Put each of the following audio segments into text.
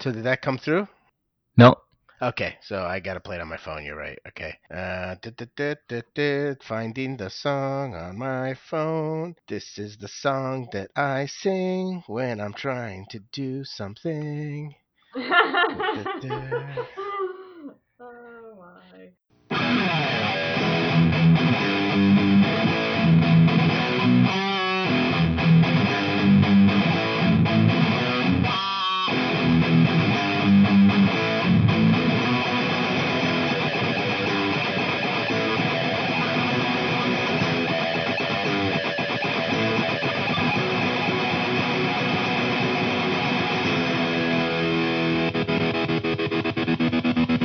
So did that come through? No. Okay, so I gotta play it on my phone. You're right. Okay. Uh, finding the song on my phone. This is the song that I sing when I'm trying to do something. oh my.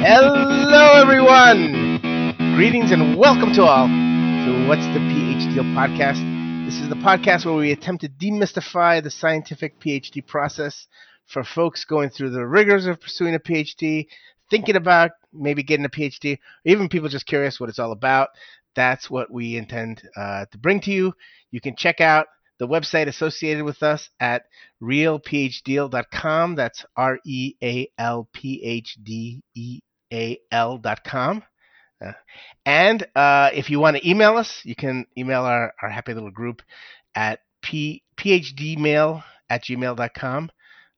Hello, everyone. Greetings and welcome to all to What's the PhD podcast. This is the podcast where we attempt to demystify the scientific PhD process for folks going through the rigors of pursuing a PhD, thinking about maybe getting a PhD, or even people just curious what it's all about. That's what we intend uh, to bring to you. You can check out the website associated with us at realphdeal.com. That's R E A L P H D E L.com. Uh, and uh, if you want to email us, you can email our, our happy little group at p, phdealmail at gmail.com.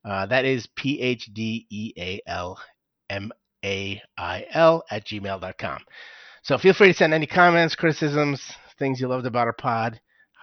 Uh, that is P H D E A L M A I L at gmail.com. So feel free to send any comments, criticisms, things you loved about our pod,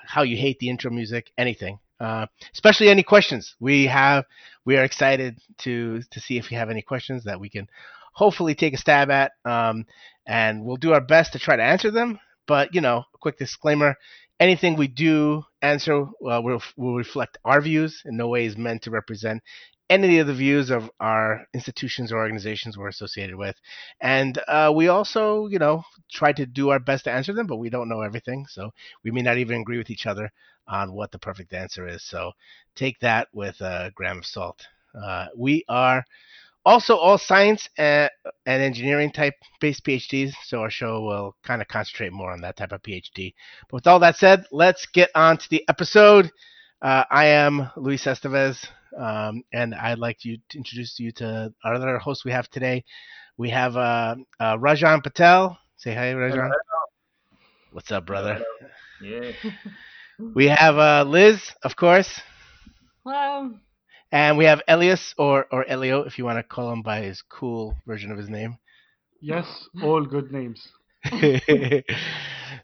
how you hate the intro music, anything. Uh, especially any questions we have. We are excited to to see if you have any questions that we can hopefully take a stab at, um, and we'll do our best to try to answer them. But you know, a quick disclaimer: anything we do answer uh, will will reflect our views. In no way is meant to represent any of the views of our institutions or organizations we're associated with. And uh, we also, you know, try to do our best to answer them, but we don't know everything. So we may not even agree with each other on what the perfect answer is. So take that with a gram of salt. Uh, we are also all science and, and engineering type based PhDs, so our show will kind of concentrate more on that type of PhD. But with all that said, let's get on to the episode. Uh, I am Luis Estevez, um, and I'd like to, to introduce you to our other host we have today. We have uh, uh, Rajan Patel. Say hi, Rajan. What's up, brother? Yeah. We have uh, Liz, of course, Hello. And we have Elias or or Elio, if you want to call him by his cool version of his name. Yes, all good names.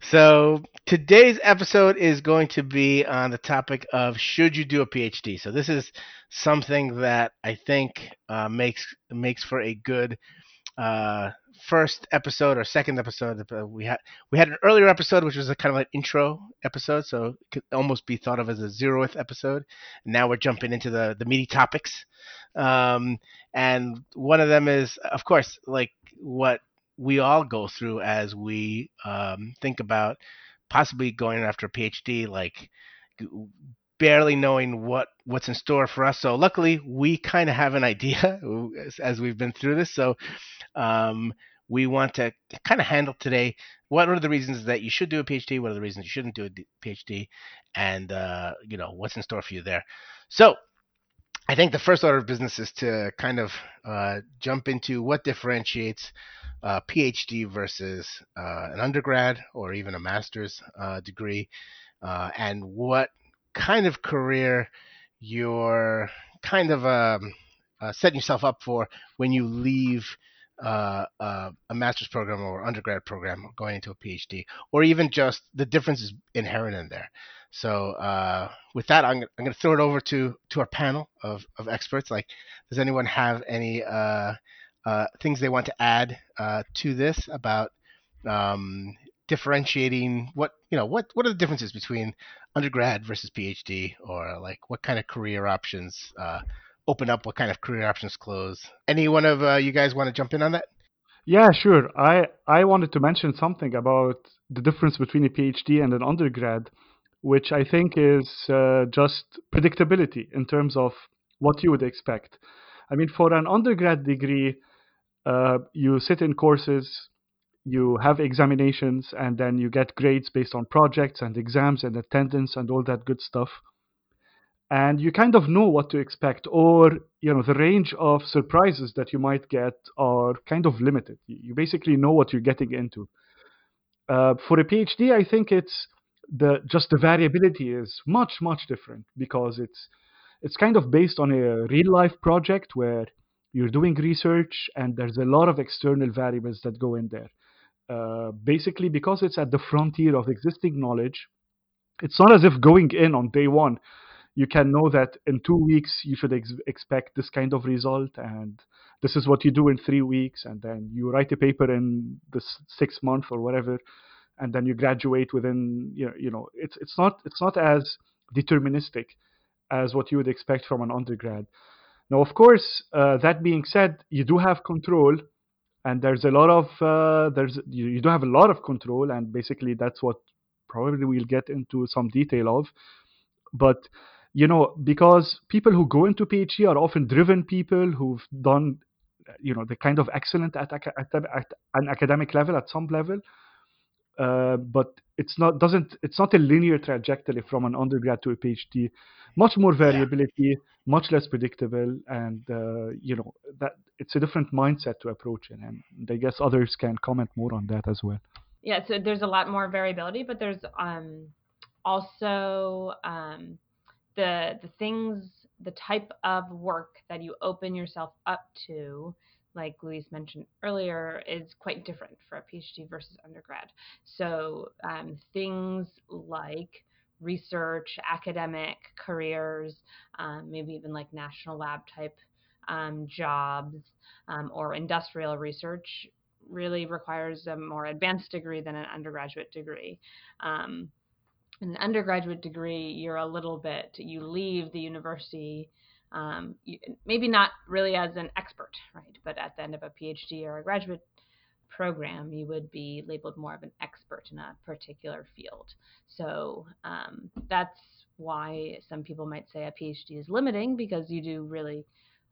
so today's episode is going to be on the topic of should you do a PhD. So this is something that I think uh, makes makes for a good uh, first episode or second episode. Uh, We had we had an earlier episode which was a kind of an intro episode, so it could almost be thought of as a zeroth episode. Now we're jumping into the the meaty topics, um, and one of them is, of course, like what we all go through as we um, think about possibly going after a PhD, like barely knowing what what's in store for us. So luckily, we kind of have an idea as, as we've been through this. So um, we want to kind of handle today what are the reasons that you should do a PhD, what are the reasons you shouldn't do a PhD, and uh, you know what's in store for you there. So I think the first order of business is to kind of uh, jump into what differentiates uh, PhD versus uh, an undergrad or even a master's uh, degree, uh, and what kind of career you're kind of um, setting yourself up for when you leave uh, uh, a master's program or undergrad program going into a PhD, or even just the differences inherent in there. So uh, with that, I'm, I'm going to throw it over to to our panel of, of experts. Like, does anyone have any uh, uh, things they want to add to this about um, differentiating what you know what what are the differences between undergrad versus PhD, or like what kind of career options open up, what kind of career options close? Any one of uh, you guys want to jump in on that? Yeah, sure. I, I wanted to mention something about the difference between a PhD and an undergrad, which I think is uh, just predictability in terms of what you would expect. I mean, for an undergrad degree, uh, you sit in courses, you have examinations, and then you get grades based on projects and exams and attendance and all that good stuff. And you kind of know what to expect, or you know the range of surprises that you might get are kind of limited. You basically know what you're getting into. Uh, for a PhD, I think it's the just the variability is much much different because it's it's kind of based on a real life project where you're doing research and there's a lot of external variables that go in there. Uh, basically, because it's at the frontier of existing knowledge, it's not as if going in on day one, you can know that in two weeks you should ex- expect this kind of result, and this is what you do in three weeks, and then you write a paper in the six month or whatever, and then you graduate within you know, you know it's it's not it's not as deterministic as what you would expect from an undergrad. Now, of course, uh, that being said, you do have control, and there's a lot of uh, there's you, you do have a lot of control, and basically that's what probably we'll get into some detail of. But you know, because people who go into PhD are often driven people who've done, you know, the kind of excellent at, at, at an academic level at some level, uh, but it's not doesn't it's not a linear trajectory from an undergrad to a PhD. Much more variability, yeah. much less predictable, and uh, you know that it's a different mindset to approach it. And I guess others can comment more on that as well. Yeah, so there's a lot more variability, but there's um, also um, the the things, the type of work that you open yourself up to like Luis mentioned earlier, is quite different for a PhD versus undergrad. So um, things like research, academic careers, um, maybe even like national lab type um, jobs um, or industrial research really requires a more advanced degree than an undergraduate degree. Um, an undergraduate degree, you're a little bit, you leave the university um, you, maybe not really as an expert, right? But at the end of a PhD or a graduate program, you would be labeled more of an expert in a particular field. So um, that's why some people might say a PhD is limiting because you do really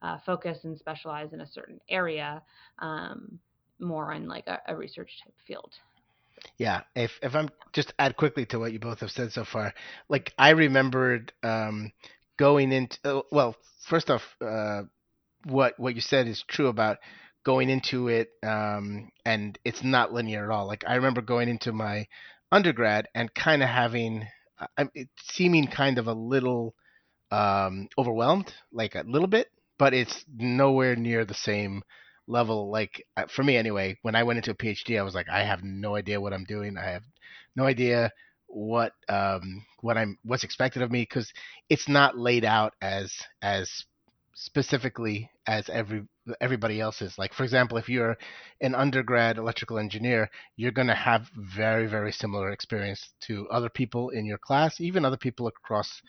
uh, focus and specialize in a certain area um, more in like a, a research type field. Yeah, if if I'm just add quickly to what you both have said so far, like I remembered um, going into uh, well, first off, uh, what what you said is true about going into it, um, and it's not linear at all. Like I remember going into my undergrad and kind of having uh, it seeming kind of a little um, overwhelmed, like a little bit, but it's nowhere near the same level. Like uh, for me anyway, when I went into a PhD, I was like, I have no idea what I'm doing. I have no idea what um, what I'm what's expected of me because it's not laid out as as specifically as every everybody else is. Like for example, if you're an undergrad electrical engineer, you're going to have very very similar experience to other people in your class, even other people across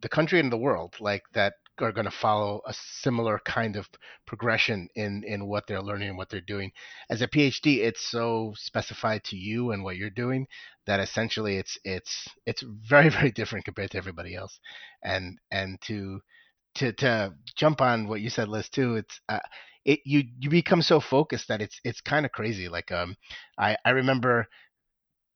the country and the world, like that are going to follow a similar kind of progression in in what they're learning and what they're doing. As a PhD, it's so specified to you and what you're doing that essentially it's it's it's very very different compared to everybody else. And and to to to jump on what you said, Liz, too, it's uh, it you you become so focused that it's it's kind of crazy. Like um, I I remember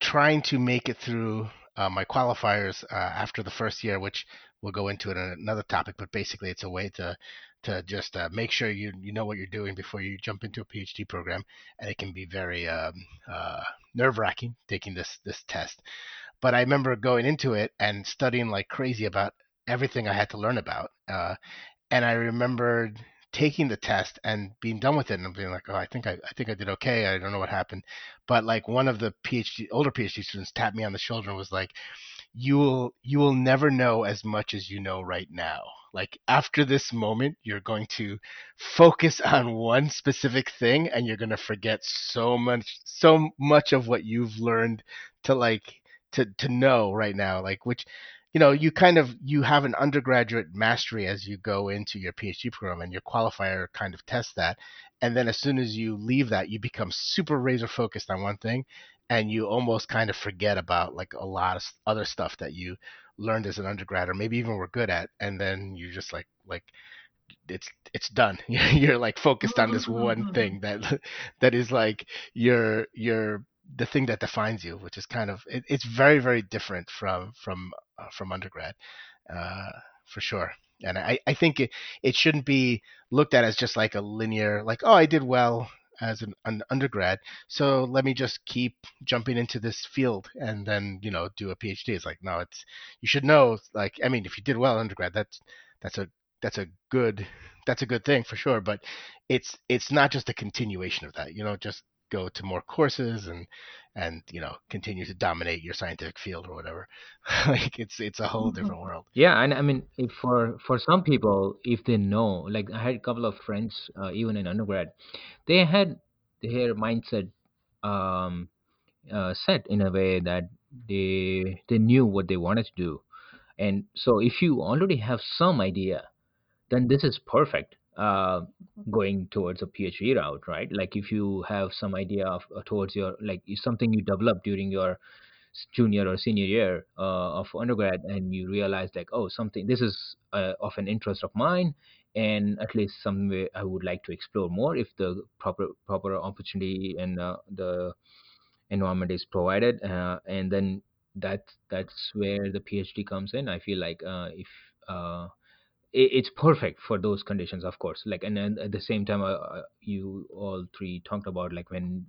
trying to make it through uh, my qualifiers uh, after the first year, which we'll go into it in another topic. But basically, it's a way to to just uh, make sure you you know what you're doing before you jump into a PhD program, and it can be very um, uh, nerve wracking taking this this test. But I remember going into it and studying like crazy about everything I had to learn about, uh, and I remembered taking the test and being done with it and being like, oh, I think I, I think I did okay. I don't know what happened, but like one of the PhD older PhD students tapped me on the shoulder and was like, you will you will never know as much as you know right now. Like after this moment, you're going to focus on one specific thing and you're going to forget so much so much of what you've learned to like to to know right now like which you know you kind of you have an undergraduate mastery as you go into your phd program and your qualifier kind of tests that and then as soon as you leave that you become super razor focused on one thing and you almost kind of forget about like a lot of other stuff that you learned as an undergrad or maybe even were good at and then you're just like like it's it's done you're like focused on this one thing that that is like your your the thing that defines you, which is kind of it, it's very very different from from uh, from undergrad. Uh, for sure. And I, I think it, it shouldn't be looked at as just like a linear, like, oh, I did well as an, an undergrad, so let me just keep jumping into this field and then you know do a PhD. It's like no, it's you should know. Like I mean, if you did well undergrad, that's that's a that's a good that's a good thing for sure. But it's it's not just a continuation of that. You know, just go to more courses and and you know continue to dominate your scientific field or whatever. Like it's it's a whole different world. Yeah, and I mean, if for for some people, if they know, like I had a couple of friends, uh, even in undergrad, they had their mindset um, uh, set in a way that they they knew what they wanted to do, and so if you already have some idea, then this is perfect. Uh, going towards a PhD route, right? Like if you have some idea of uh, towards your like something you developed during your junior or senior year uh, of undergrad and you realize like oh something this is uh, of an interest of mine and at least some way i would like to explore more if the proper proper opportunity and uh, the environment is provided uh, and then that's that's where the phd comes in i feel like uh, if uh, it's perfect for those conditions of course. Like and then at the same time uh, uh, you all three talked about like when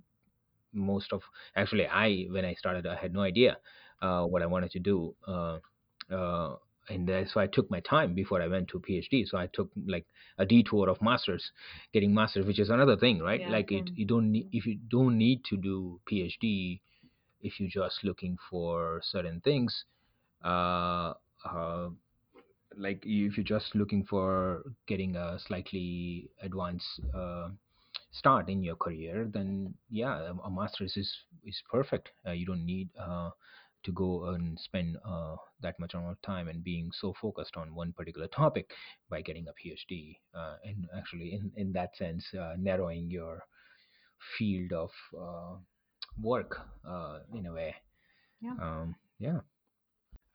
most of actually i when i started i had no idea uh, what i wanted to do uh, uh, and that's why i took my time before i went to phd so i took like a detour of masters getting masters which is another thing right? Yeah, like it you don't need if you don't need to do phd if you're just looking for certain things uh, uh, like if you're just looking for getting a slightly advanced uh, start in your career, then yeah, a master's is is perfect. Uh, you don't need uh, to go and spend uh, that much amount of time and being so focused on one particular topic by getting a PhD. Uh, and actually, in in that sense, uh, narrowing your field of uh, work uh, in a way. Yeah. Um, yeah.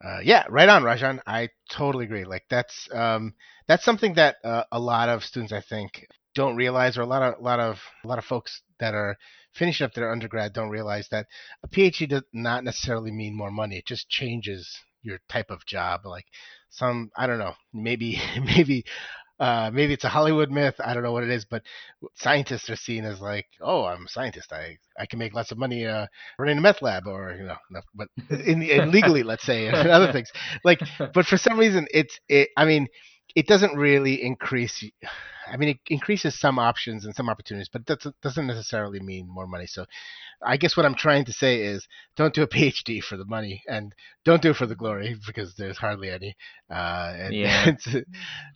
Uh, yeah, right on, Rajan. I totally agree. Like that's um, that's something that uh, a lot of students, I think, don't realize, or a lot of a lot of a lot of folks that are finishing up their undergrad don't realize that a PhD does not necessarily mean more money. It just changes your type of job. Like some, I don't know, maybe maybe. Uh, maybe it's a Hollywood myth. I don't know what it is, but scientists are seen as like, oh, I'm a scientist. I, I can make lots of money uh, running a meth lab, or you know, no, but in, in legally, let's say, and other things. Like, but for some reason, it's it. I mean, it doesn't really increase. I mean, it increases some options and some opportunities, but that doesn't necessarily mean more money. So, I guess what I'm trying to say is, don't do a PhD for the money, and don't do it for the glory because there's hardly any. Uh, and Yeah. it's,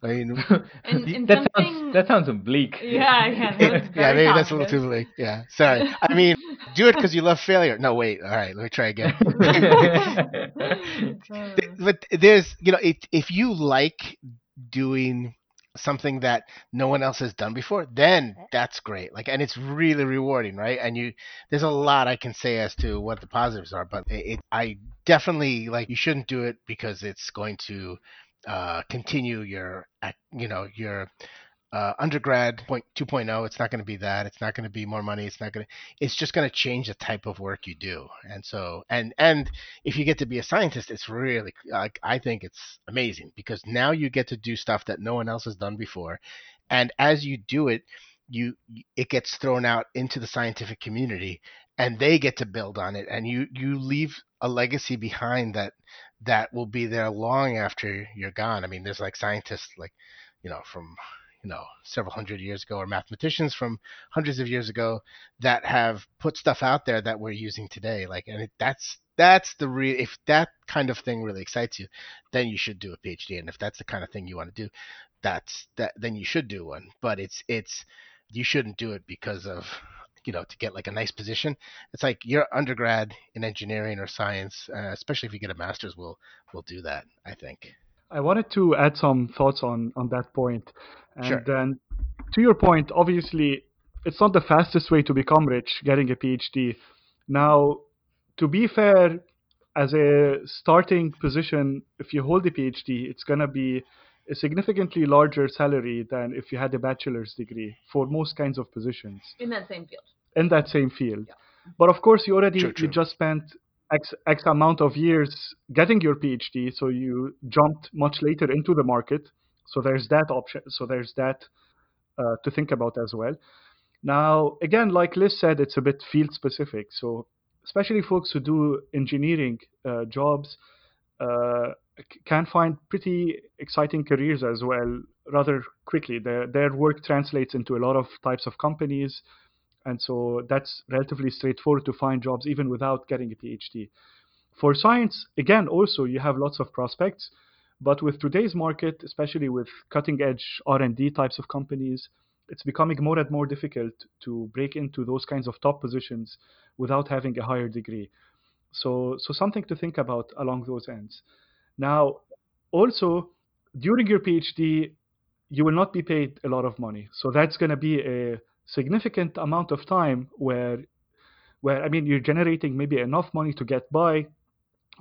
I mean, And, and that something, sounds that sounds bleak. yeah, yeah, that's yeah, very maybe that's a little too late. Yeah, sorry. I mean, do it because you love failure. No, wait. All right, let me try again. But there's you know it, if you like doing something that no one else has done before then that's great. Like and it's really rewarding right? And you there's a lot i can say as to what the positives are but it, it i definitely like you shouldn't do it because it's going to uh continue your you know your uh, undergrad point 2.0 it's not going to be that it's not going to be more money it's not going to it's just going to change the type of work you do. And so and and if you get to be a scientist it's really like i think it's amazing because now you get to do stuff that no one else has done before. And as you do it you it gets thrown out into the scientific community and they get to build on it. And you you leave a legacy behind that that will be there long after you're gone. I mean there's like scientists like you know from know several hundred years ago or mathematicians from hundreds of years ago that have put stuff out there that we're using today like and it, that's that's the real if that kind of thing really excites you then you should do a phd and if that's the kind of thing you want to do that's that then you should do one but it's it's you shouldn't do it because of you know to get like a nice position. It's like your undergrad in engineering or science uh, especially if you get a master's will will do that i think I wanted to add some thoughts on on that point. And Sure. then to your point, obviously it's not the fastest way to become rich getting a PhD. Now, to be fair, as a starting position, if you hold a PhD, it's going to be a significantly larger salary than if you had a bachelor's degree for most kinds of positions in that same field. in that same field. But of course, you already True, you just spent X, X amount of years getting your PhD, so you jumped much later into the market. So there's that option. So there's that uh, to think about as well. Now, again, like Liz said, it's a bit field specific. So especially folks who do engineering uh, jobs uh, can find pretty exciting careers as well rather quickly. Their, their work translates into a lot of types of companies. And so that's relatively straightforward to find jobs even without getting a PhD. For science, again, also you have lots of prospects, but with today's market, especially with cutting edge R&D types of companies, it's becoming more and more difficult to break into those kinds of top positions without having a higher degree. So, so something to think about along those ends. Now, also during your PhD, you will not be paid a lot of money. So that's going to be a significant amount of time where, where I mean, you're generating maybe enough money to get by,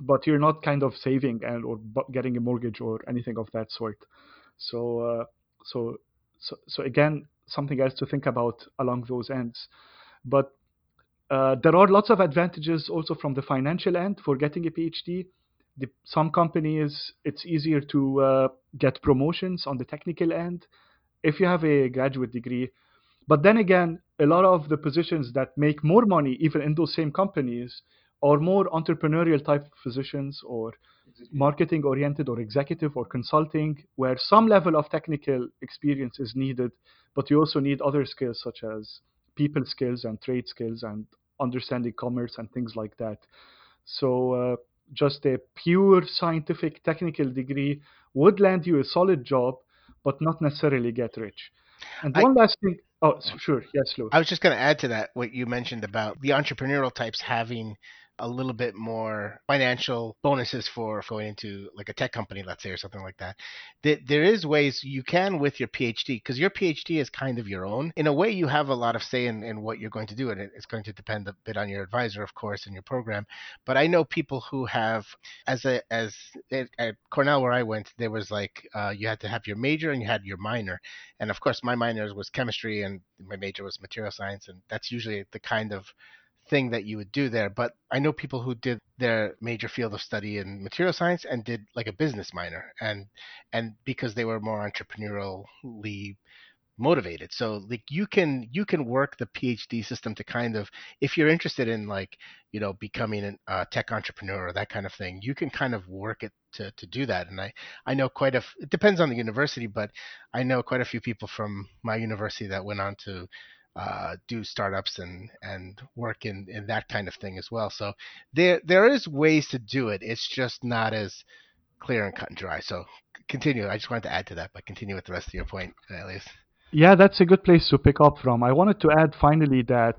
but you're not kind of saving and or getting a mortgage or anything of that sort. So, uh, so, so, so again, something else to think about along those ends. But uh, there are lots of advantages also from the financial end for getting a PhD. The, some companies, it's easier to uh, get promotions on the technical end if you have a graduate degree. But then again, a lot of the positions that make more money, even in those same companies, are more entrepreneurial type positions or marketing oriented or executive or consulting, where some level of technical experience is needed, but you also need other skills such as people skills and trade skills and understanding commerce and things like that. So, uh, just a pure scientific technical degree would land you a solid job, but not necessarily get rich. And I, one last thing. Oh, sure. Yes, Lou. I was just going to add to that what you mentioned about the entrepreneurial types having a little bit more financial bonuses for going into like a tech company, let's say, or something like that. There is ways you can with your PhD because your PhD is kind of your own. In a way, you have a lot of say in, in what you're going to do, and it's going to depend a bit on your advisor, of course, and your program. But I know people who have, as a as at Cornell where I went, there was like uh, you had to have your major and you had your minor, and of course my minor was chemistry and my major was material science, and that's usually the kind of thing that you would do there. But I know people who did their major field of study in material science and did like a business minor, and and because they were more entrepreneurially motivated. So like you can you can work the PhD system to kind of if you're interested in like you know becoming a tech entrepreneur or that kind of thing, you can kind of work it to to do that. And I I know quite a it depends on the university, but I know quite a few people from my university that went on to uh, do startups and and work in in that kind of thing as well. So there there is ways to do it. It's just not as clear and cut and dry. So continue. I just wanted to add to that, but continue with the rest of your point, least. Yeah, that's a good place to pick up from. I wanted to add finally that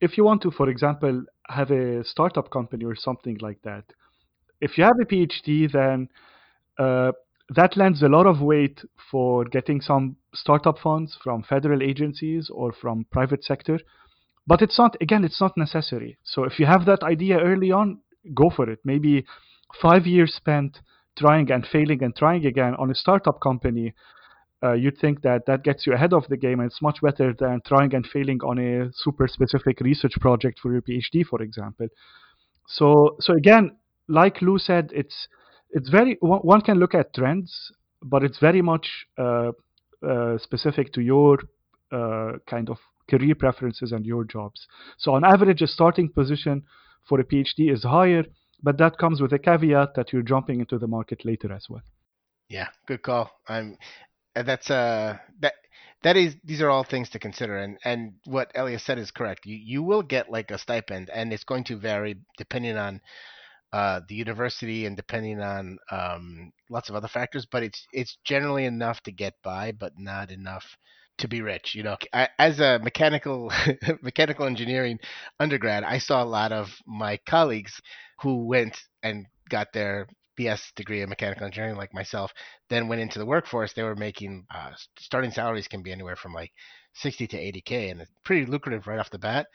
if you want to, for example, have a startup company or something like that, if you have a PhD, then uh, that lends a lot of weight for getting some startup funds from federal agencies or from private sector. But it's not, again, it's not necessary. So if you have that idea early on, go for it. Maybe five years spent trying and failing and trying again on a startup company, uh, you'd think that that gets you ahead of the game and it's much better than trying and failing on a super specific research project for your PhD, for example. So, so again, like Lou said, it's it's very one can look at trends, but it's very much uh, uh, specific to your uh, kind of career preferences and your jobs. So on average, a starting position for a PhD is higher, but that comes with a caveat that you're jumping into the market later as well. Yeah, good call. I'm that's uh that that is these are all things to consider and and what Elias said is correct. You you will get like a stipend and it's going to vary depending on uh, the university and depending on um, lots of other factors, but it's it's generally enough to get by, but not enough to be rich. You know, I, as a mechanical mechanical engineering undergrad, I saw a lot of my colleagues who went and got their BS degree in mechanical engineering, like myself, then went into the workforce. They were making uh, starting salaries can be anywhere from like 60 to 80k and it's pretty lucrative right off the bat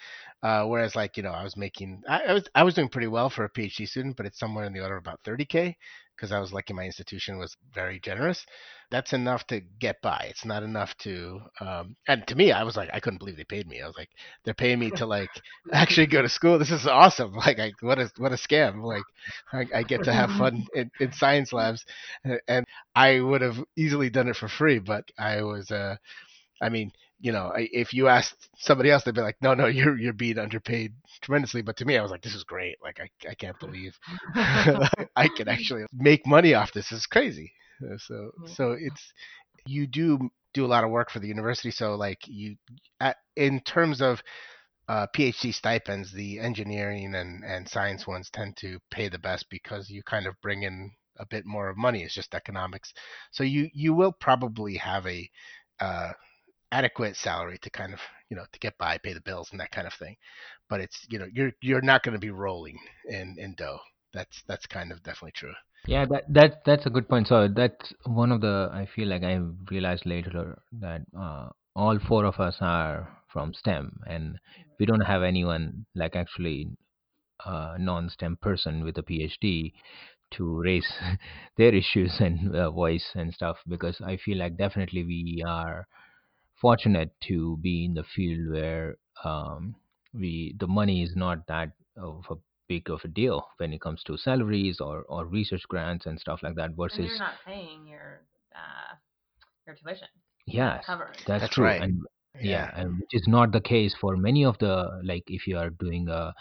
uh, whereas like you know i was making I, I, was i was doing pretty well for a phd student but it's somewhere in the order of about 30k because I was lucky my institution was very generous. That's enough to get by. It's not enough to. Um, and to me, I was like, I couldn't believe they paid me. I was like, they're paying me to like actually go to school. This is awesome. Like, I, what a what a scam. Like, I, I get to have fun in, in science labs, and I would have easily done it for free, but I was. Uh, I mean, you know, if you asked somebody else, they'd be like, "No, no, you're you're being underpaid tremendously." But to me, I was like, "This is great! Like, I I can't believe I can actually make money off this. It's crazy." Uh, so so it's you do do a lot of work for the university. So like you, at, in terms of uh, PhD stipends, the engineering and and science ones tend to pay the best because you kind of bring in a bit more of money. It's just economics. So you you will probably have a uh, adequate salary to kind of you know to get by, pay the bills, and that kind of thing. But it's you know you're you're not going to be rolling in in dough. That's that's kind of definitely true. Yeah, that that that's a good point. So that's one of the I feel like I realized later that uh, all four of us are from STEM, and we don't have anyone like actually uh, non-STEM person with a PhD to raise their issues and uh, voice and stuff because I feel like definitely we are fortunate to be in the field where um, we the money is not that of a big of a deal when it comes to salaries or, or research grants and stuff like that versus And you're not paying your uh, your tuition. yes covered. that's, That's true right. and yeah, and which is not the case for many of the like if you are doing a,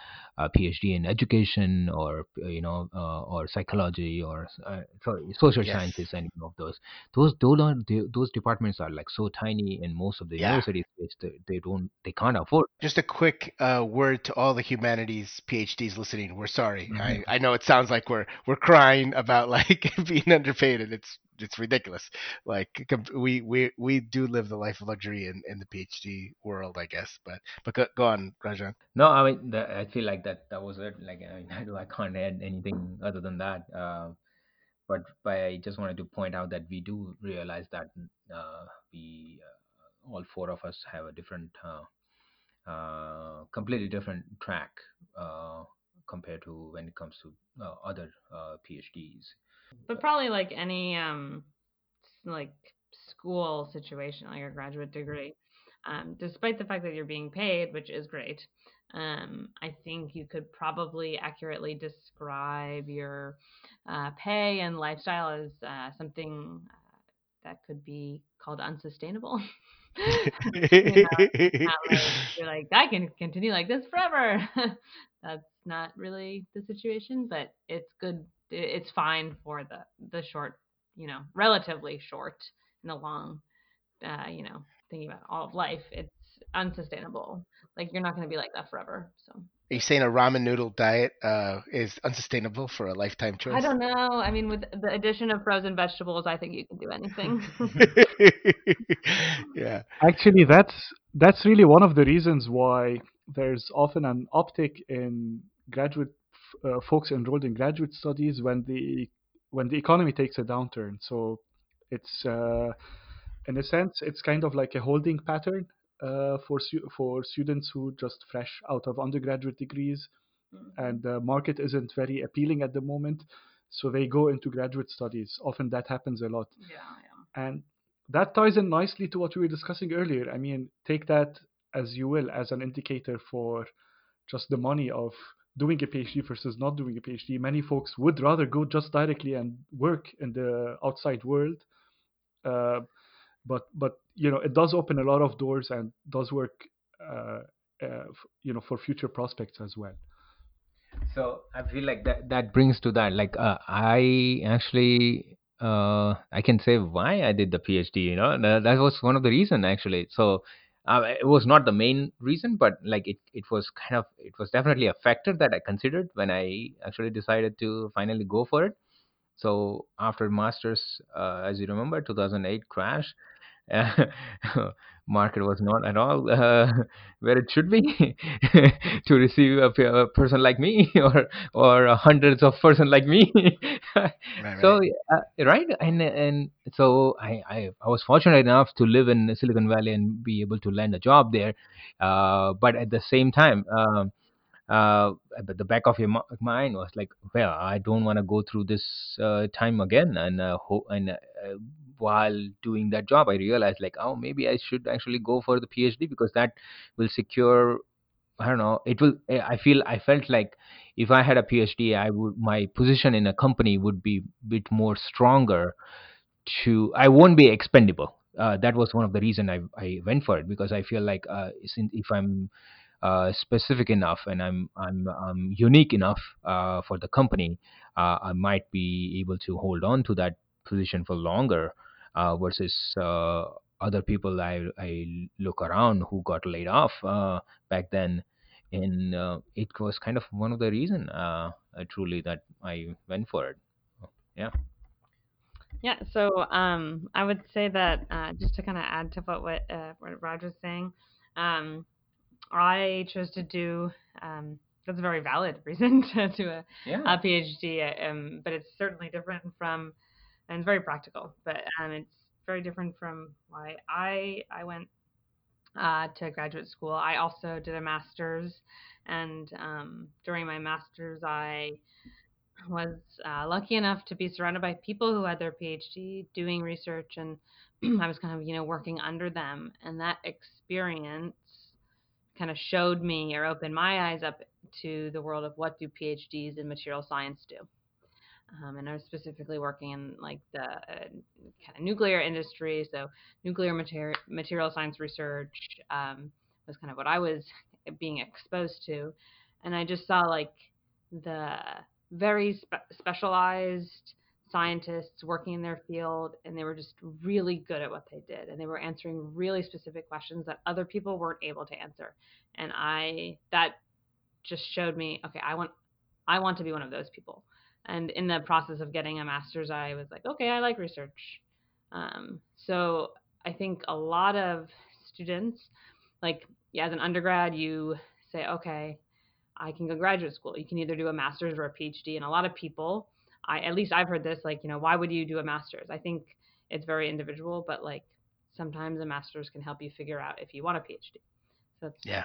a PhD in education or you know uh, or psychology or uh, sorry social Yes. sciences and of those those those those departments are like so tiny in most of the Yeah. universities they, they don't they can't afford Just a quick uh, word to all the humanities PhDs listening. We're sorry. Mhm. I, I know it sounds like we're we're crying about like being underpaid, and it's it's ridiculous. Like we we we do live the life of luxury in, in the PhD world, I guess. But but go, go on, Rajan. No, I mean, that, I feel like that that was it. Like, I, mean, I can't add anything other than that. Uh, but, but I just wanted to point out that we do realize that uh, we uh, all four of us have a different, uh, uh, completely different track uh, compared to when it comes to uh, other PhDs. But probably like any um like school situation, like a graduate degree, um, despite the fact that you're being paid, which is great, um, I think you could probably accurately describe your uh, pay and lifestyle as uh, something uh, that could be called unsustainable. you know, like, you're like I can continue like this forever. That's not really the situation, but it's good. It's fine for the the short, you know, relatively short in the long, uh, you know, thinking about all of life. It's unsustainable. Like you're not going to be like that forever. So Are you saying a ramen noodle diet uh, is unsustainable for a lifetime choice? I don't know. I mean, with the addition of frozen vegetables, I think you can do anything. yeah. Actually, that's that's really one of the reasons why there's often an uptick in graduate uh, folks enrolled in graduate studies when the when the economy takes a downturn. So it's uh, in a sense it's kind of like a holding pattern uh, for for students who just fresh out of undergraduate degrees and the market isn't very appealing at the moment. So they go into graduate studies. Often that happens a lot. yeah, yeah. And that ties in nicely to what we were discussing earlier. I mean, take that as you will as an indicator for just the money of doing a PhD versus not doing a PhD. Many folks would rather go just directly and work in the outside world. Uh, but but you know it does open a lot of doors and does work uh, uh, you know for future prospects as well. So I feel like that that brings to that. Like uh, I actually uh, I can say why I did the PhD. You know, that, that was one of the reason actually. So uh, it was not the main reason, but like it it was kind of it was definitely a factor that I considered when I actually decided to finally go for it. So after masters, uh, as you remember, 2008 crash. Uh, market was not at all uh, where it should be to receive a, a person like me or or hundreds of person like me Right, so right. uh, right and and so I, I i was fortunate enough to live in silicon valley and be able to land a job there uh, but at the same time um, uh, but the back of your mind was like, well, I don't want to go through this uh, time again. And uh, ho- and uh, while doing that job, I realized like, oh, maybe I should actually go for the PhD because that will secure. I don't know. It will. Eh, I feel. I felt like if I had a PhD, I would my position in a company would be a bit more stronger. To I won't be expendable. Uh, that was one of the reason I I went for it because I feel like uh, if I'm uh, specific enough and I'm I'm, I'm unique enough uh, for the company, uh, I might be able to hold on to that position for longer uh, versus other people I I look around who got laid off back then, and it was kind of one of the reason truly that I went for it. Yeah. Yeah, so um, I would say that uh, just to kind of add to what what, uh, was saying, um, I chose to do. Um, that's a very valid reason to do a, yeah. a PhD, um, but it's certainly different from, and it's very practical. But um, it's very different from why I I went uh, to graduate school. I also did a master's, and um, during my master's, I was uh, lucky enough to be surrounded by people who had their PhD doing research, and I was kind of you know working under them, and that experience kind of showed me or opened my eyes up to the world of what do PhDs in material science do. Um, and I was specifically working in like the uh, kind of nuclear industry, so nuclear material material science research um, was kind of what I was being exposed to, and I just saw like the very spe- specialized scientists working in their field and they were just really good at what they did and they were answering really specific questions that other people weren't able to answer. And i that just showed me okay i want i want to be one of those people. And in the process of getting a master's i was like okay i like research. Um, so i think a lot of students like yeah, as an undergrad you say okay i can go graduate school. You can either do a master's or a phd and a lot of people I at least I've heard this like, you know, why would you do a master's? I think it's very individual, but like sometimes a master's can help you figure out if you want a PhD. So that's, yeah,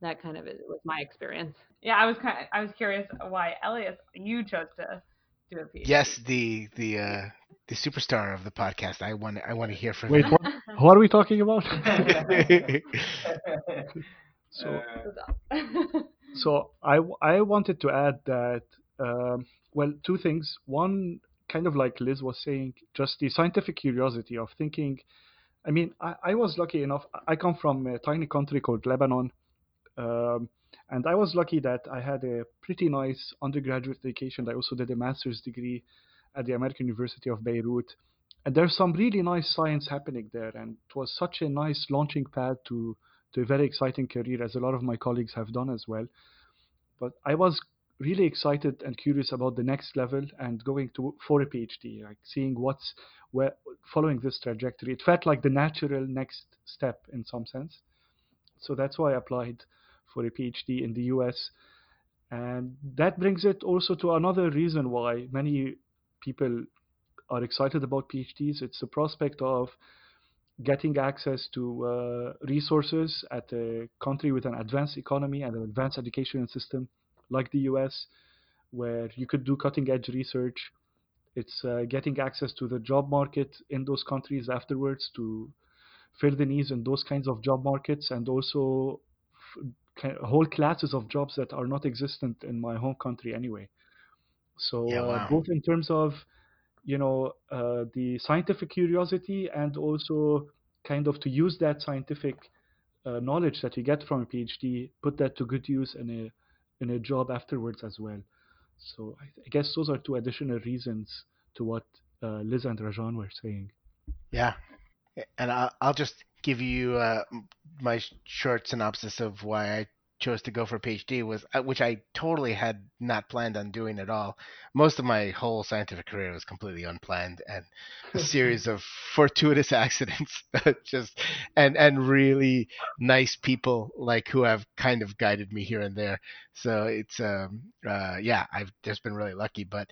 that kind of is, was my experience. Yeah, I was kind of, I was curious why Elias you chose to do a PhD. Yes, the the uh, the superstar of the podcast. I want I want to hear from Wait, him. What, what are we talking about? so, so I I wanted to add that. Um, well, two things. One, kind of like Liz was saying, just the scientific curiosity of thinking. I mean, I, I was lucky enough. I come from a tiny country called Lebanon, um, and I was lucky that I had a pretty nice undergraduate education. I also did a master's degree at the American University of Beirut, and there's some really nice science happening there. And it was such a nice launching pad to to a very exciting career, as a lot of my colleagues have done as well. But I was really excited and curious about the next level and going to for a PhD, like seeing what's where following this trajectory. It felt like the natural next step in some sense. So that's why I applied for a PhD in the US. And that brings it also to another reason why many people are excited about PhDs. It's the prospect of getting access to uh, resources at a country with an advanced economy and an advanced education system like the US, where you could do cutting edge research. It's uh, getting access to the job market in those countries afterwards to fill the needs in those kinds of job markets and also f- whole classes of jobs that are not existent in my home country anyway. So yeah, uh, wow. uh, both in terms of you know uh, the scientific curiosity and also kind of to use that scientific uh, knowledge that you get from a PhD, put that to good use in a in a job afterwards as well. So I, I guess those are two additional reasons to what uh, Liz and Rajan were saying. Yeah, and I'll, I'll just give you uh, my short synopsis of why I chose to go for a PhD was uh, which I totally had not planned on doing at all. Most of my whole scientific career was completely unplanned and a series of fortuitous accidents just and and really nice people like who have kind of guided me here and there. So it's um uh yeah, I've just been really lucky but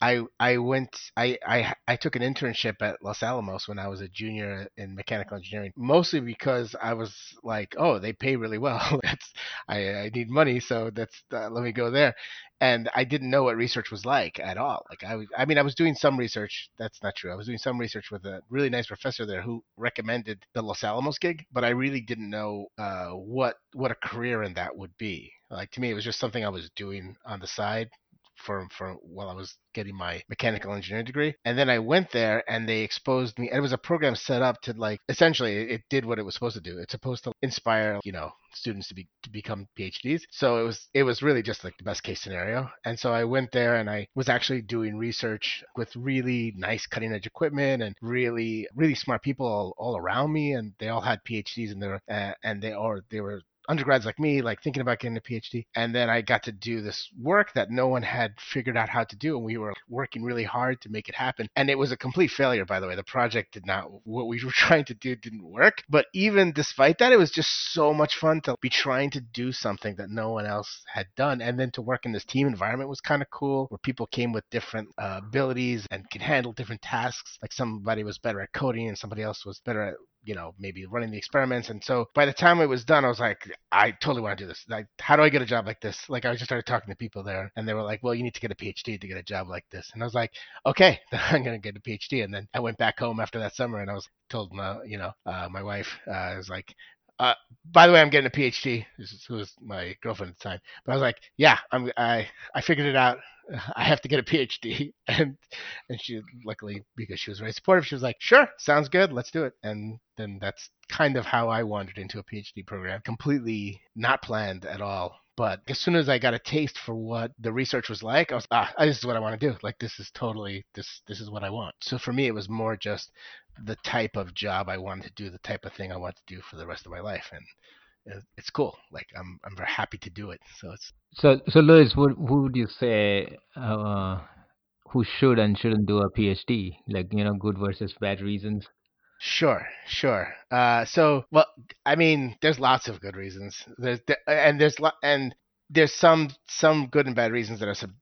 I I went I, I I took an internship at Los Alamos when I was a junior in mechanical engineering, mostly because I was like, oh, they pay really well. that's I, I need money, so that's uh, let me go there. And I didn't know what research was like at all. Like I I mean I was doing some research. That's not true. I was doing some research with a really nice professor there who recommended the Los Alamos gig, but I really didn't know uh, what what a career in that would be. Like to me, it was just something I was doing on the side for for while I was getting my mechanical engineering degree. And then I went there and they exposed me. It was a program set up to like essentially it did what it was supposed to do. It's supposed to inspire you know students to be to become PhDs. So it was it was really just like the best case scenario. And so I went there and I was actually doing research with really nice cutting edge equipment and really really smart people all, all around me and they all had PhDs and they were uh, and they or they were undergrads like me, like thinking about getting a PhD. And then I got to do this work that no one had figured out how to do. And we were working really hard to make it happen. And it was a complete failure, by the way. The project did not, what we were trying to do didn't work. But even despite that, it was just so much fun to be trying to do something that no one else had done. And then to work in this team environment was kind of cool, where people came with different uh, abilities and could handle different tasks. Like somebody was better at coding and somebody else was better at you know, maybe running the experiments. And so by the time it was done, I was like, I totally want to do this. Like, how do I get a job like this? Like, I just started talking to people there, and they were like, well, you need to get a PhD to get a job like this. And I was like, okay, then I'm gonna get a PhD. And then I went back home after that summer, and I was told, my, you know, uh, my wife uh, was like, uh, by the way, I'm getting a PhD. This is, was my girlfriend at the time. But I was like, yeah, I'm, I, I figured it out. I have to get a PhD. And, and she, luckily, because she was very supportive, she was like, sure, sounds good. Let's do it. And then that's kind of how I wandered into a PhD program, completely not planned at all. But as soon as I got a taste for what the research was like, I was ah, this is what I want to do. Like this is totally this this is what I want. So for me, it was more just the type of job I wanted to do, the type of thing I want to do for the rest of my life, and it's cool. Like I'm I'm very happy to do it. So it's so so Luis, what who would you say uh, who should and shouldn't do a PhD? Like you know, good versus bad reasons. Sure, sure. Uh, so, well, I mean, there's lots of good reasons. There's there, and there's lo- and there's some some good and bad reasons that are sub-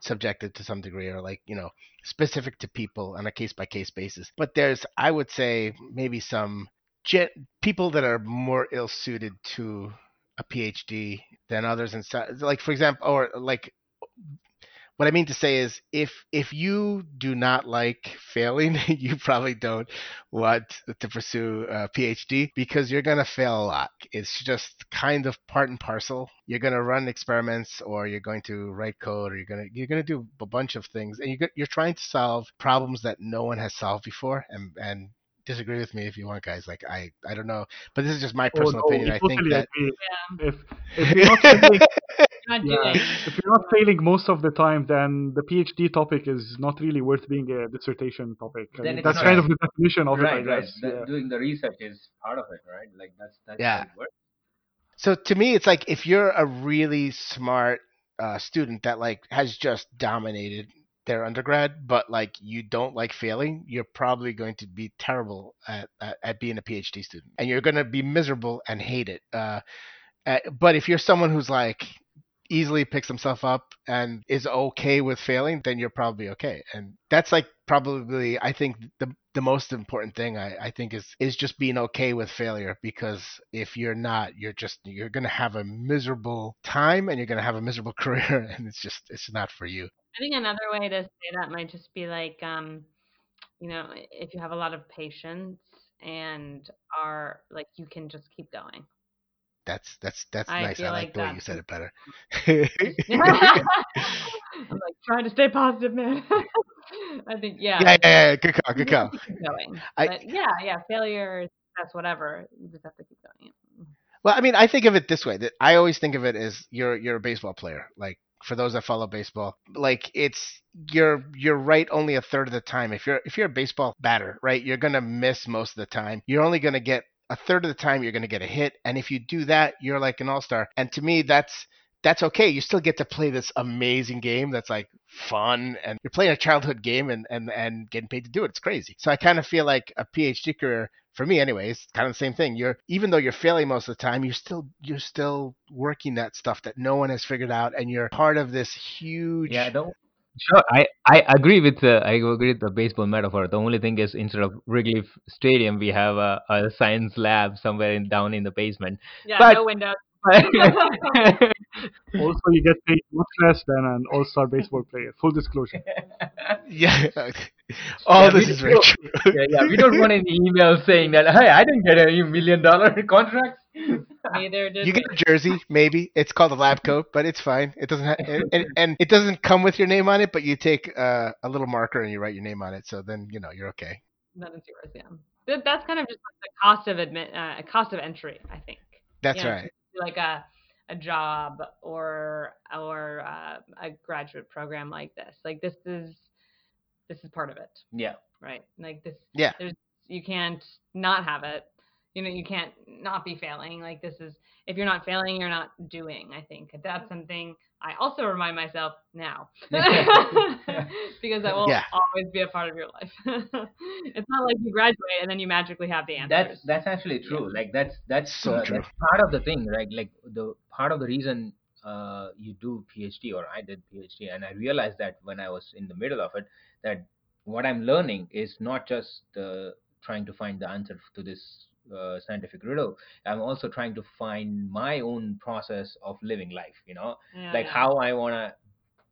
subjective to some degree, or like you know specific to people on a case by case basis. But there's, I would say, maybe some gen- people that are more ill suited to a PhD than others, and so, like for example, or like what I mean to say is if if you do not like failing, you probably don't want to pursue a PhD because you're going to fail a lot. It's just kind of part and parcel. You're going to run experiments or you're going to write code or you're going to you're going to do a bunch of things and you're you're trying to solve problems that no one has solved before and and disagree with me if you want, guys. Like I, I don't know, but this is just my personal oh, no, opinion. I think that yeah. if if you're not failing, yeah, if you're not failing most of the time, then the PhD topic is not really worth being a dissertation topic. I mean, that's kind right. of the definition of right, it, I guess. Right. Yeah. Doing the research is part of it, right? Like that's that's yeah. So to me, it's like if you're a really smart uh, student that like has just dominated their undergrad, but like you don't like failing, you're probably going to be terrible at, at, at being a PhD student, and you're going to be miserable and hate it. Uh, uh, but if you're someone who's like easily picks himself up and is okay with failing, then you're probably okay. And that's like probably I think the the most important thing I, I think is is just being okay with failure because if you're not, you're just you're gonna have a miserable time and you're gonna have a miserable career and it's just it's not for you. I think another way to say that might just be like, um, you know, if you have a lot of patience and are like, you can just keep going. That's that's that's I nice. I like, like the way you said it better. I'm like trying to stay positive, man. I think yeah. Yeah, yeah, yeah. Good call, good call. Keep going. I, but yeah, yeah. Failure, that's whatever. You just have to keep going. Well, I mean, I think of it this way: that I always think of it as you're you're a baseball player. Like for those that follow baseball like it's you're you're right only a third of the time if you're if you're a baseball batter right you're going to miss most of the time you're only going to get a third of the time you're going to get a hit and if you do that you're like an all-star. And to me that's that's okay. You still get to play this amazing game that's like fun and you're playing a childhood game and and and getting paid to do it. It's crazy. So i kind of feel like a phd career for me anyway, it's kind of the same thing. You're even though you're failing most of the time, you're still you're still working that stuff that no one has figured out, and you're part of this huge yeah, I don't Sure, I, I agree with the I agree with the baseball metaphor. The only thing is instead of Wrigley F- Stadium, we have a, a science lab somewhere in, down in the basement. Yeah, But- no windows. Also, you get paid much less than an all-star baseball player. Full disclosure. Yeah. All Yeah, this is very do. true. yeah, yeah, we don't want any email saying that. Hey, I didn't get a million dollar contracts. Neither did You we. get a jersey, maybe. It's called a lab coat, but it's fine. It doesn't, ha- and, and, and it doesn't come with your name on it. But you take uh, a little marker and you write your name on it. So then you know you're okay. That is yours, yeah. That's kind of just like the cost of admit, uh, cost of entry, I think. That's Yeah. right. Like a a job or or uh, a graduate program like this. Like this is this is part of it, Yeah. right? Like this. Yeah. There's you can't not have it. You know, you can't not be failing. Like this is if you're not failing, you're not doing. I think that's something I also remind myself now because that will Yeah. always be a part of your life. it's not like you graduate and then you magically have the answers. That's that's actually true. Like that's that's So uh, true. that's part of the thing, right? Like the part of the reason uh, you do PhD or I did PhD, and I realized that when I was in the middle of it, that what I'm learning is not just uh, trying to find the answer to this uh, scientific riddle. I'm also trying to find my own process of living life. You know, Yeah, like yeah. how I wanna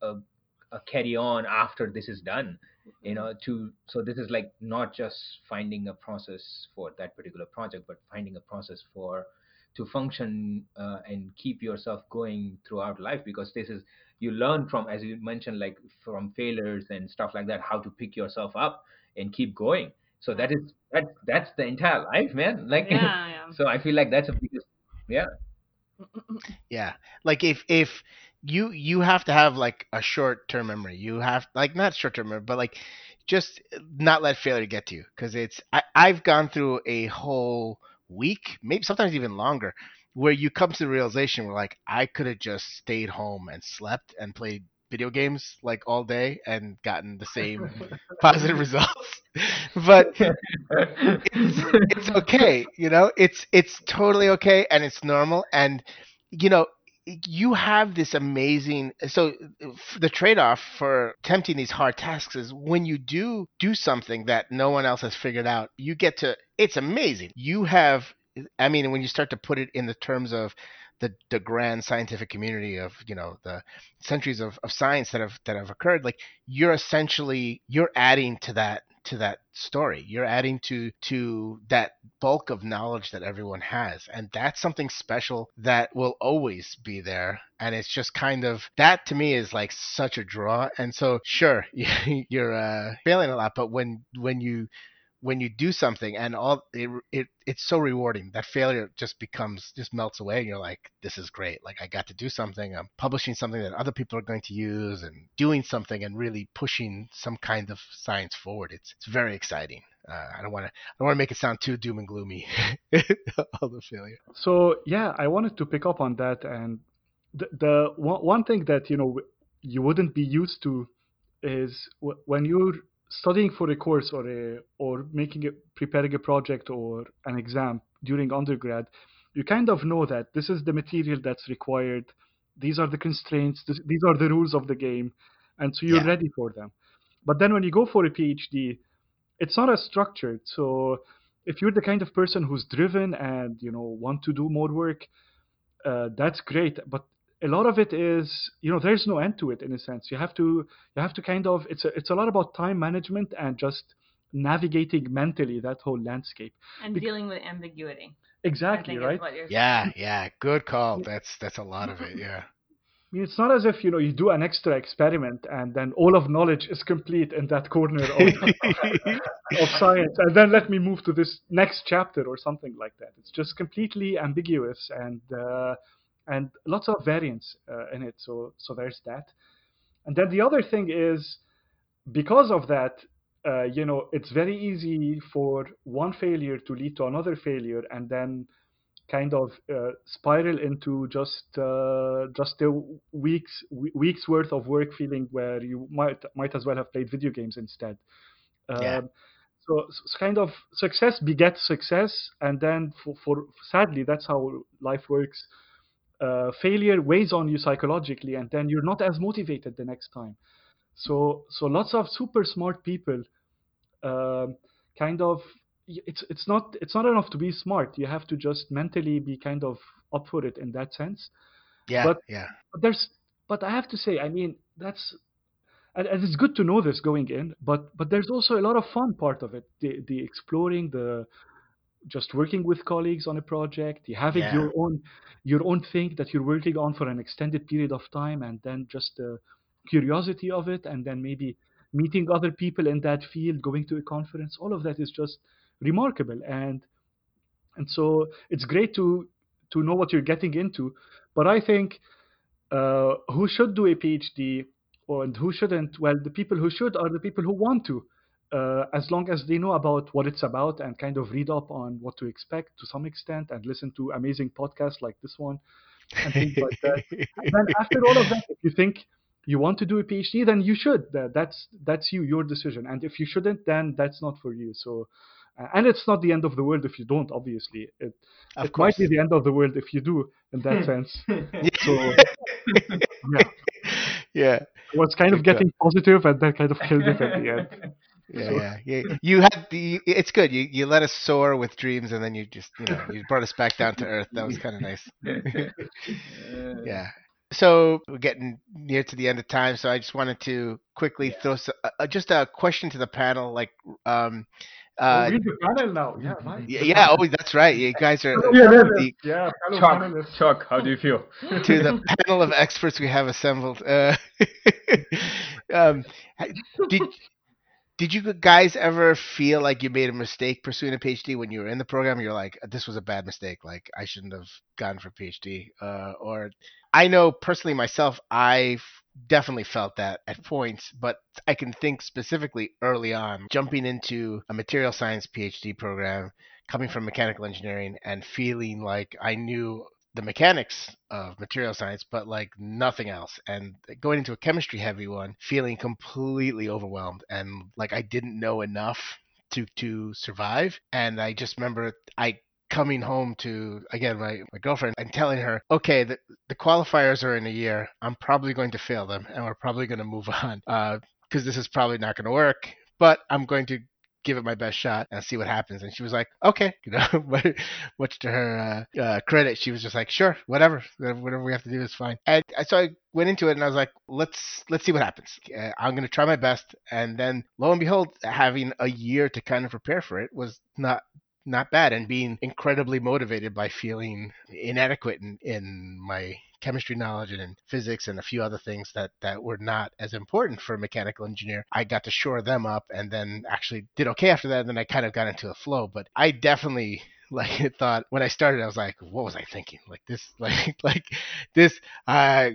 uh, uh, carry on after this is done you know to so this is like not just finding a process for that particular project but finding a process for to function uh, and keep yourself going throughout life because this is you learn from as you mentioned like from failures and stuff like that how to pick yourself up and keep going so mm. that is that that's the entire life man like yeah, yeah. so i feel like that's a biggest yeah Yeah. Like if if you you have to have like a short term memory. You have like not short term memory, but like just not let failure get to you because it's I, I've gone through a whole week, maybe sometimes even longer, where you come to the realization where like I could have just stayed home and slept and played video games like all day and gotten the same positive results. but it's it's okay you know it's it's totally okay and it's normal and you know you have this amazing so the trade-off for attempting these hard tasks is when you do do something that no one else has figured out you get to it's amazing you have i mean when you start to put it in the terms of the, the grand scientific community of you know the centuries of, of science that have that have occurred like you're essentially you're adding to that to that story. You're adding to to that bulk of knowledge that everyone has. And that's something special that will always be there. And it's just kind of that to me is like such a draw. And so sure you're uh, failing a lot. But when when you when you do something and all it, it it's so rewarding that failure just becomes just melts away and you're like this is great. Like i got to do something. I'm publishing something that other people are going to use and doing something and really pushing some kind of science forward. It's it's very exciting. Uh, i don't want to i don't want to make it sound too doom and gloomy all the failure. So yeah, I wanted to pick up on that, and the, the one, one thing that you know you wouldn't be used to is when you're studying for a course or a or making a preparing a project or an exam during undergrad, you kind of know that this is the material that's required. These are the constraints. This, these are the rules of the game, and so you're Yeah. ready for them. But then when you go for a PhD, it's not as structured. So if you're the kind of person who's driven and you know want to do more work, uh, that's great. But a lot of it is you know there's no end to it in a sense. You have to you have to kind of it's a, it's a lot about time management and just navigating mentally that whole landscape. and bec- dealing with ambiguity. Exactly right. is what you're yeah yeah good call that's that's a lot of it yeah I mean, it's not as if you know you do an extra experiment and then all of knowledge is complete in that corner of, of science, and then let me move to this next chapter or something like that. It's just completely ambiguous and uh, and lots of variance uh, in it. So so there's that. And then the other thing is because of that, uh, you know, it's very easy for one failure to lead to another failure, and then kind of uh, spiral into just uh, just a weeks weeks worth of work feeling where you might might as well have played video games instead. Um, Yeah. So it's kind of success begets success, and then for, for sadly that's how life works. Uh, failure weighs on you psychologically, and then you're not as motivated the next time. So so lots of super smart people, um, kind of it's it's not it's not enough to be smart. You have to just mentally be kind of up for it in that sense. Yeah, But yeah, but there's but I have to say, I mean, that's and, and it's good to know this going in, but but there's also a lot of fun part of it. The the exploring, the just working with colleagues on a project, you having yeah, your own your own thing that you're working on for an extended period of time, and then just the curiosity of it, and then maybe meeting other people in that field, going to a conference. All of that is just remarkable, and and so it's great to to know what you're getting into. But I think uh, who should do a PhD or and who shouldn't? Well, the people who should are the people who want to, uh, as long as they know about what it's about and kind of read up on what to expect to some extent and listen to amazing podcasts like this one and things like that. And then after all of that, if you think you want to do a PhD, then you should. That's that's you, your decision. And if you shouldn't, then that's not for you. So, uh, and it's not the end of the world if you don't. Obviously, it of it might be the end of the world if you do in that sense. So Yeah, yeah, yeah, I was kind of good. getting positive and then kind of killed it at the end. Yeah, yeah, yeah. You had the. It's good. You you let us soar with dreams, and then you just you know you brought us back down to earth. That was kind of nice. yeah. So we're getting near to the end of time. So I just wanted to quickly throw s- uh, uh, just a question to the panel. Like, um, oh, uh, read the panel now. Yeah, right. y- yeah. Oh, that's right. You guys are Yeah, the. Yeah, Chuck. Chuck, how do you feel? to the panel of experts we have assembled. Uh, um, did did you guys ever feel like you made a mistake pursuing a PhD when you were in the program? You're like, this was a bad mistake. Like I shouldn't have gone for PhD. Uh, or I know personally myself, I definitely felt that at points, but I can think specifically early on, jumping into a material science PhD program, coming from mechanical engineering, and feeling like I knew the mechanics of material science, but like nothing else. And going into a chemistry heavy one, feeling completely overwhelmed and like I didn't know enough to to survive. And I just remember I coming home to again my, my girlfriend and telling her, okay, the, the qualifiers are in a year. I'm probably going to fail them and we're probably going to move on uh, because this is probably not going to work. But I'm going to give it my best shot and see what happens. And she was like, okay, you know, but much to her uh, uh, credit, she was just like, sure, whatever, whatever we have to do is fine. And so I went into it and I was like, let's let's see what happens. Uh, I'm to try my best. And then lo and behold, having a year to kind of prepare for it was not not bad and being incredibly motivated by feeling inadequate in, in my chemistry knowledge and in physics and a few other things that that were not as important for a mechanical engineer i got to shore them up and then actually did okay after that and then i kind of got into a flow. But i definitely like thought when i started i was like what was i thinking? Like this like like this uh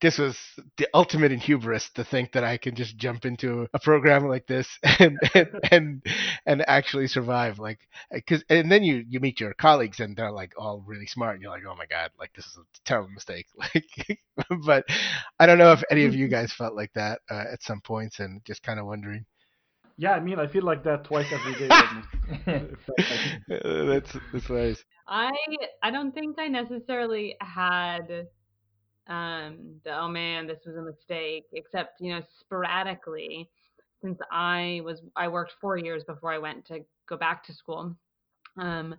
this was the ultimate in hubris to think that I can just jump into a program like this and and and, and actually survive. Like, because and then you you meet your colleagues and they're like all really smart, and you're like, oh my god, like this is a terrible mistake. Like, but I don't know if any of you guys felt like that uh, at some points, and just kind of wondering. Yeah, I mean, I feel like that twice every day. almost. It felt like- that's that's nice. I I don't think I necessarily had um the oh man this was a mistake except you know sporadically since I was I worked 4 years before I went to go back to school um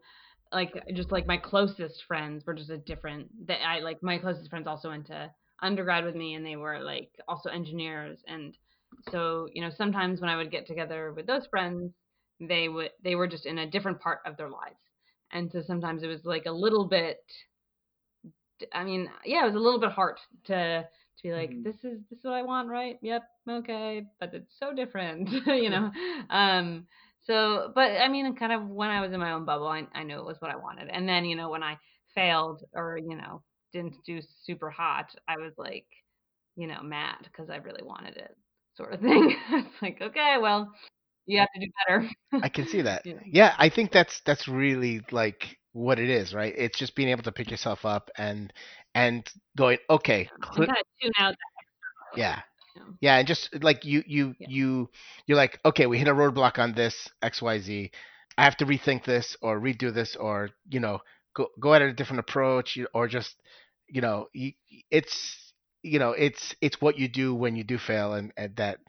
like just like my closest friends were just a different that I like my closest friends also went to undergrad with me and they were like also engineers and so you know sometimes when I would get together with those friends they would they were just in a different part of their lives and so sometimes it was like a little bit i mean yeah it was a little bit hard to to be like Mhm. this is this is what i want right yep okay but it's so different you know um so but i mean kind of when i was in my own bubble I, I knew it was what i wanted and then you know when i failed or you know didn't do super hot i was like you know mad because i really wanted it sort of thing it's like okay well you have to do better I can see that. Yeah. Yeah, I think that's that's really like what it is, right? It's just being able to pick yourself up and and going, okay, cl- kind of tune out that yeah, yeah, and just like you you Yeah. you you're like, okay, we hit a roadblock on this X Y Z. I have to rethink this or redo this or you know go go at a different approach or just you know it's you know it's it's what you do when you do fail and, and that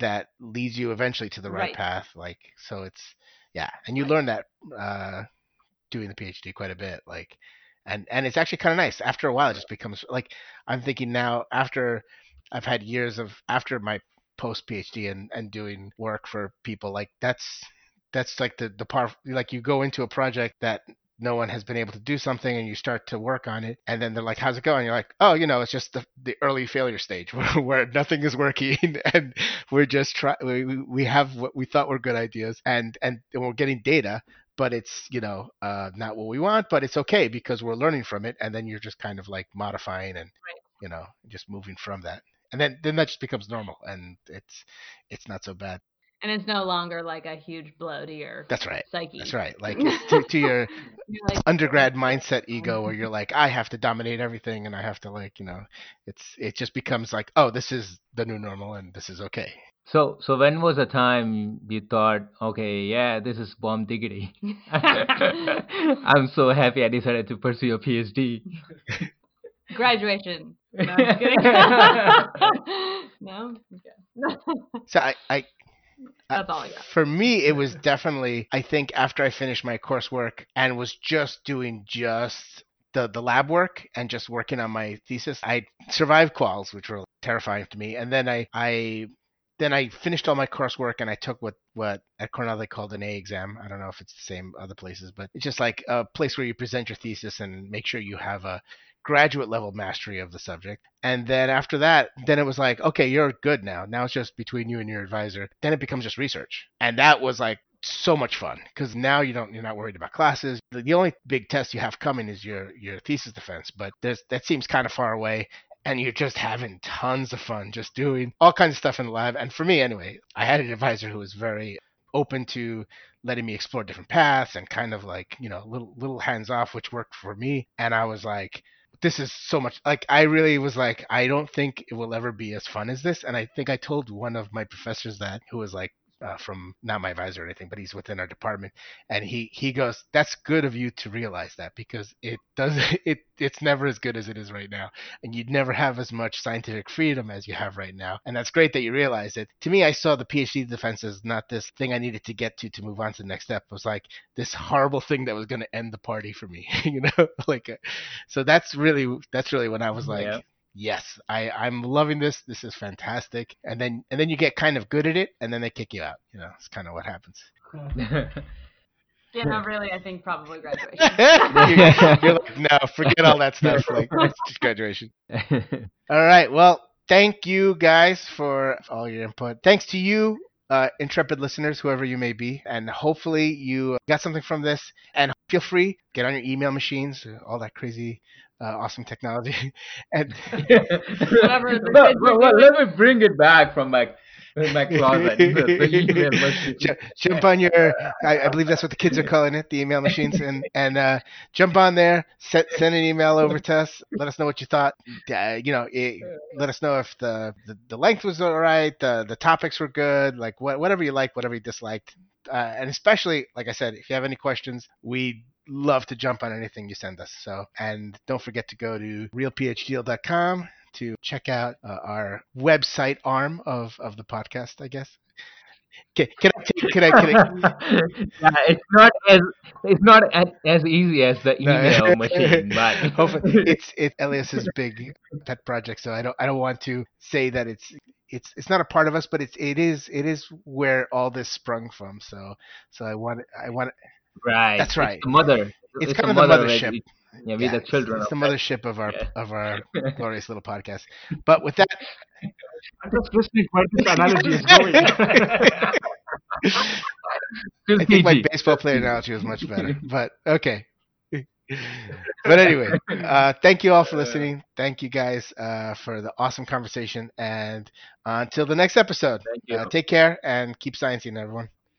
that leads you eventually to the right, Right. path like so it's yeah and you Right. learn that uh doing the phd quite a bit like and and it's actually kind of nice. After a while it just becomes like i'm thinking now after i've had years of after my post phd and and doing work for people like that's that's like the the part like you go into a project that no one has been able to do something and you start to work on it and then they're like how's it going? You're like oh you know it's just the, the early failure stage where, where nothing is working and we're just trying we, we- have what we thought were good ideas and and we're getting data but it's you know uh, not what we want but it's okay because we're learning from it and then you're just kind of like modifying and Right. you know just moving from that. And then then that just becomes normal and it's it's not so bad. And it's no longer like a huge blow to your that's right. Psyche. that's right. Like it's to, to your like, undergrad mindset ego where you're like i have to dominate everything and i have to like you know it's it just becomes like oh this is the new normal and this is okay So, so when was the time you thought, okay, yeah, this is bomb diggity. I'm so happy I decided to pursue a PhD. graduation. No, I'm kidding. no? Okay. so i i I- That's all I got. For me, it was definitely, I think, after I finished my coursework and was just doing just the, the lab work and just working on my thesis, I survived quals, which were terrifying to me. And then I, I then I finished all my coursework and I took what, what at Cornell they called an A exam. I don't know if it's the same other places, but it's just like a place where you present your thesis and make sure you have a graduate level mastery of the subject. And then after that, then it was like, okay, you're good now. Now it's just between you and your advisor. Then it becomes just research. And that was like so much fun because now you don't you're not worried about classes. The, the only big test you have coming is your your thesis defense, but there's that seems kind of far away. And you're just having tons of fun, just doing all kinds of stuff in the lab. And for me, anyway, I had an advisor who was very open to letting me explore different paths and kind of like you know little little hands off, which worked for me. And I was like, this is so much like I really was like I don't think it will ever be as fun as this and I think I told one of my professors that who was like uh, from not my advisor or anything but he's within our department. And he he goes that's good of you to realize that because it does it it's never as good as it is right now. And you'd never have as much scientific freedom as you have right now. And that's great that you realize it. To me I saw the PhD defense as not this thing I needed to get to to move on to the next step. It was like this horrible thing that was going to end the party for me you know? Like uh, so that's really that's really when I was like, Yeah. Yes, I I'm loving this. This is fantastic. And then and then you get kind of good at it, and then they kick you out. You know, it's kind of what happens. Yeah, no, really, I think probably graduation. you're, you're like, no, forget all that stuff. Like, it's just graduation. All right. Well, thank you guys for all your input. Thanks to you, uh, intrepid listeners, whoever you may be, and hopefully you got something from this. And feel free get on your email machines, all that crazy, uh, awesome technology, and Whatever the well, kids well, are well, doing. let me bring it back from my my closet. the, the machine. Jump on your I, I believe that's what the kids are calling it the email machines and and uh, jump on there send, send an email over to us let us know what you thought uh, you know it, let us know if the, the the length was all right the the topics were good like what, whatever you liked whatever you disliked uh, and especially like i said if you have any questions we love to jump on anything you send us so and don't forget to go to realphdeal.com to check out uh, our website arm of of the podcast i guess can, can I can I, can I yeah, it's not as it's not as, as easy as the No. email machine, but Hopefully, it's it's Elias's big pet project, so I don't I don't want to say that it's it's it's not a part of us, but it's it is it is where all this sprung from. So so I want I want right. That's right. It's the mother. It's a kind of the mother mothership. with- Yeah, with yeah, the children. It's, it's of the mothership of our Yeah. of our glorious little podcast. But with that, I'm just listening where this analogy is going. Still I think my baseball player analogy was much better. But okay. but anyway, uh, thank you all for listening. Thank you guys uh, for the awesome conversation. And uh, until the next episode, Thank you. uh, take care and keep sciencing, everyone.